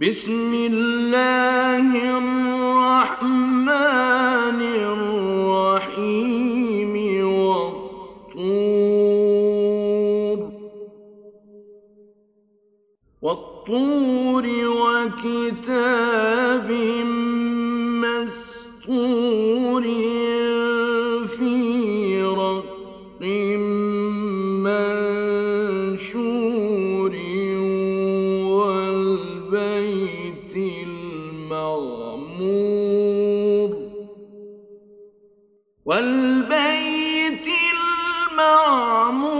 بسم الله الرحمن الرحيم والطور. والطور وكتاب والبيت المعمور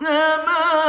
السماوات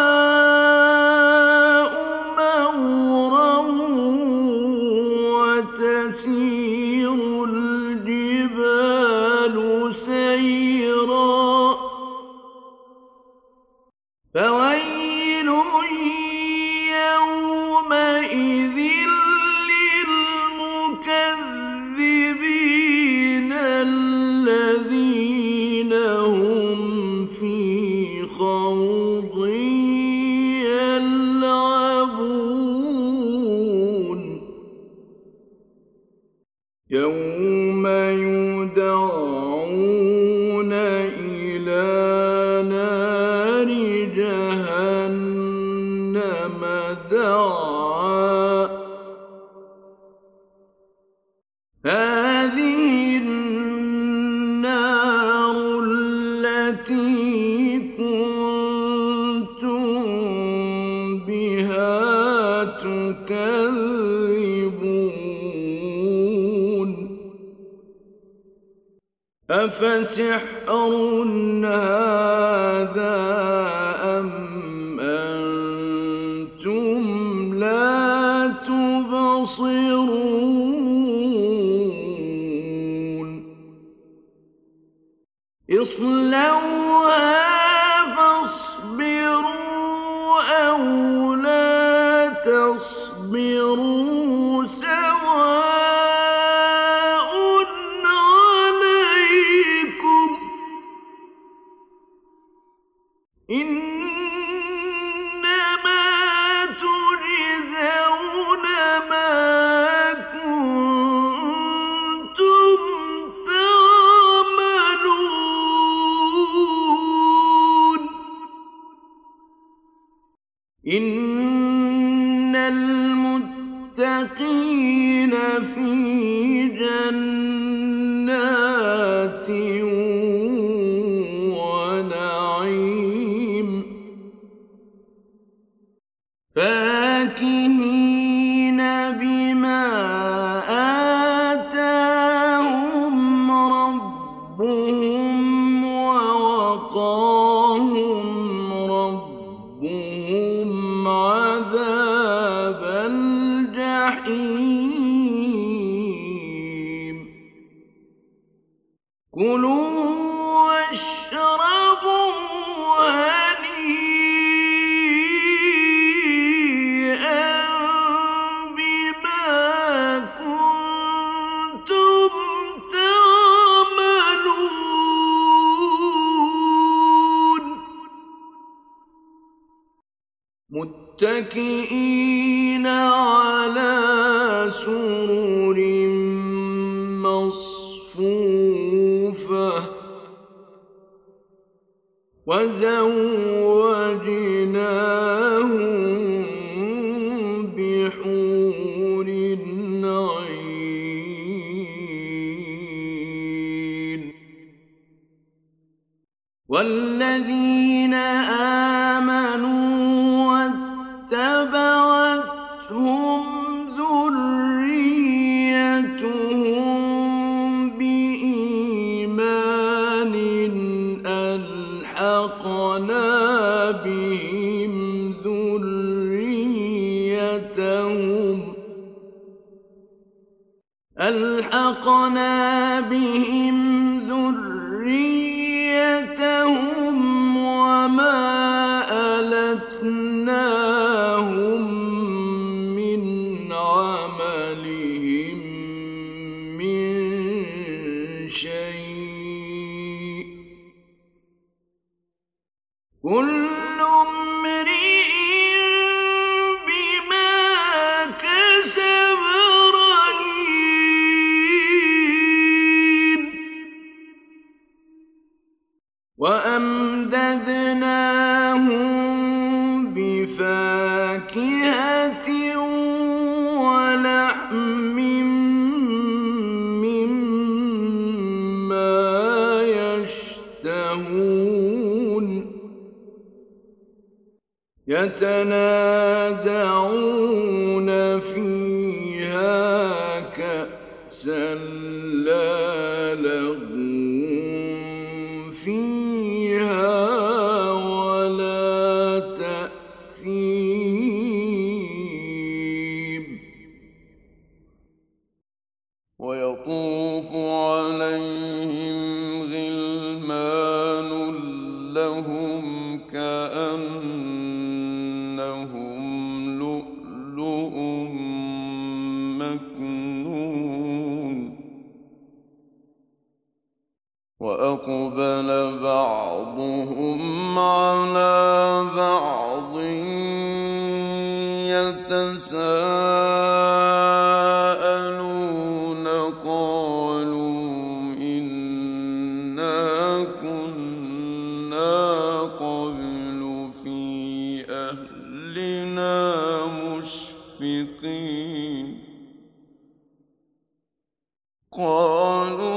أفسحر هذا أم أنتم لا تبصرون اصلوها وزوجنا ألحقنا بهم ذريتهم وما ألتناهم من عملهم بفاكهة ولحم مما يشتهون يتنازعون فيها كأسا وأقبل بعضهم على بعض يتساءلون قالوا إنا كنا قبل في أهلنا مشفقين. قالوا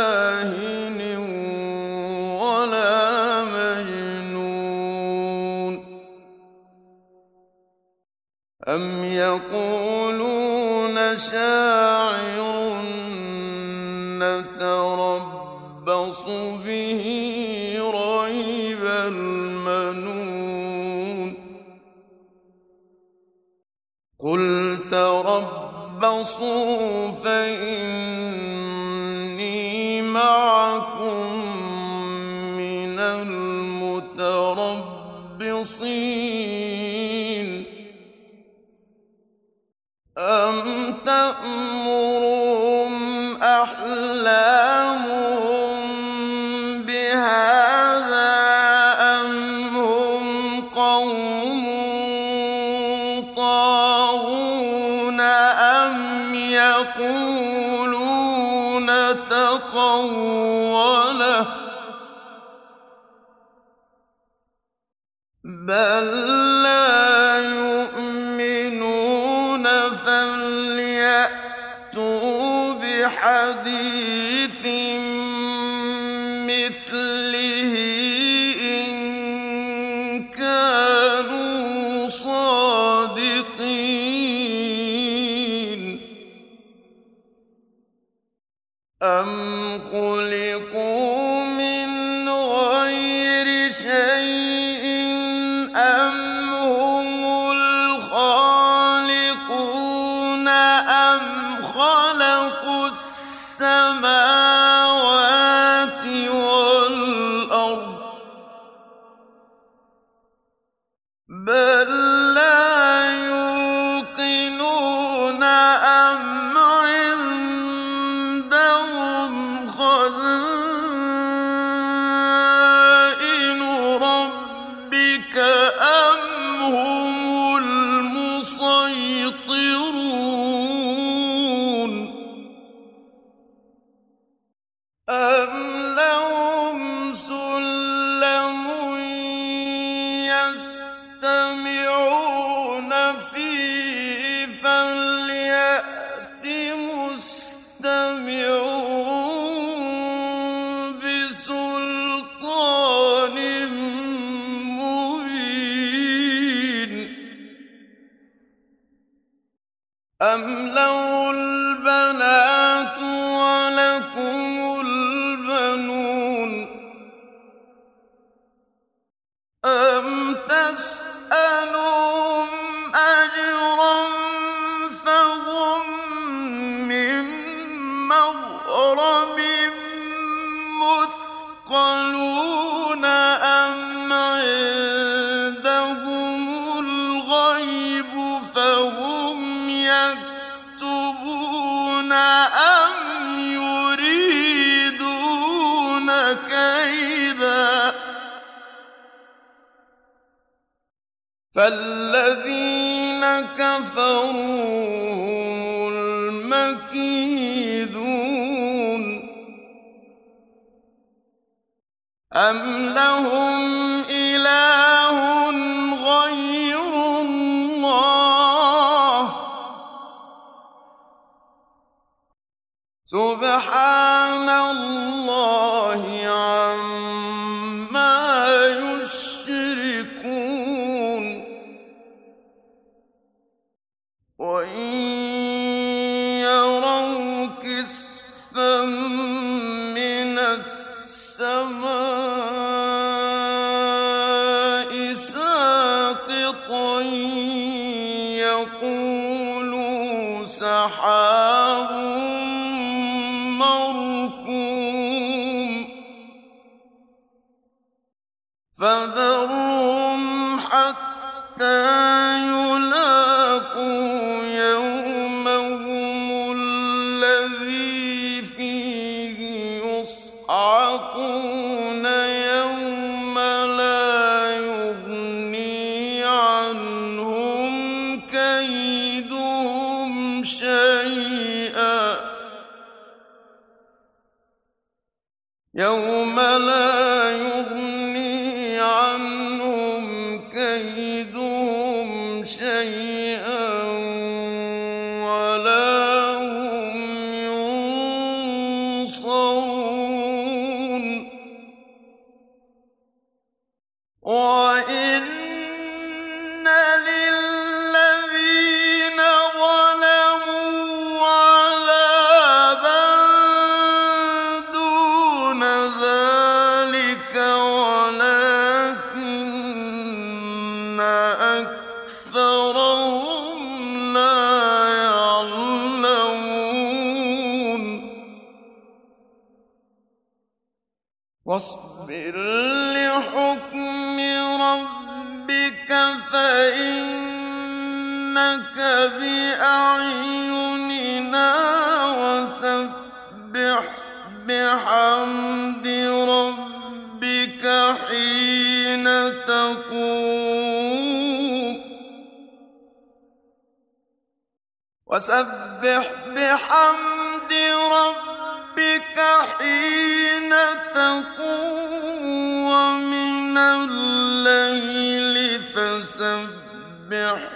قل تربصوا فإني تقوله. بل لا يؤمنون فليأتوا بحديث مثله. أَمْ لَهُ فَالَّذِينَ كَفَرُوا الْمَكِيدُونَ أَمْ لَهُمْ السَّمَاءِ سَاقِطًا يَقُولُوا سَحَابٌ مَّرْكُومٌ فَذَرْهُمْ حَتَّىٰ يُلَاقُوا يَوْمَهُمُ الَّذِي يُصْعَقُونَ أَكْثَرَهُمْ لَا يَعْلَمُونَ وَاصْبِرْ لِحُكْمِ رَبِّكَ فَإِنَّكَ بِأَعْيُنِنَا ۖ وَسَبِّحْ بِحَمْدِ رَبِّكَ حِينَ تَقُومُ وَسَبِّحْ بِحَمْدِ رَبِّكَ حِينَ تَقُومُ وَمِنَ اللَّيْلِ فَسَبِّحْهُ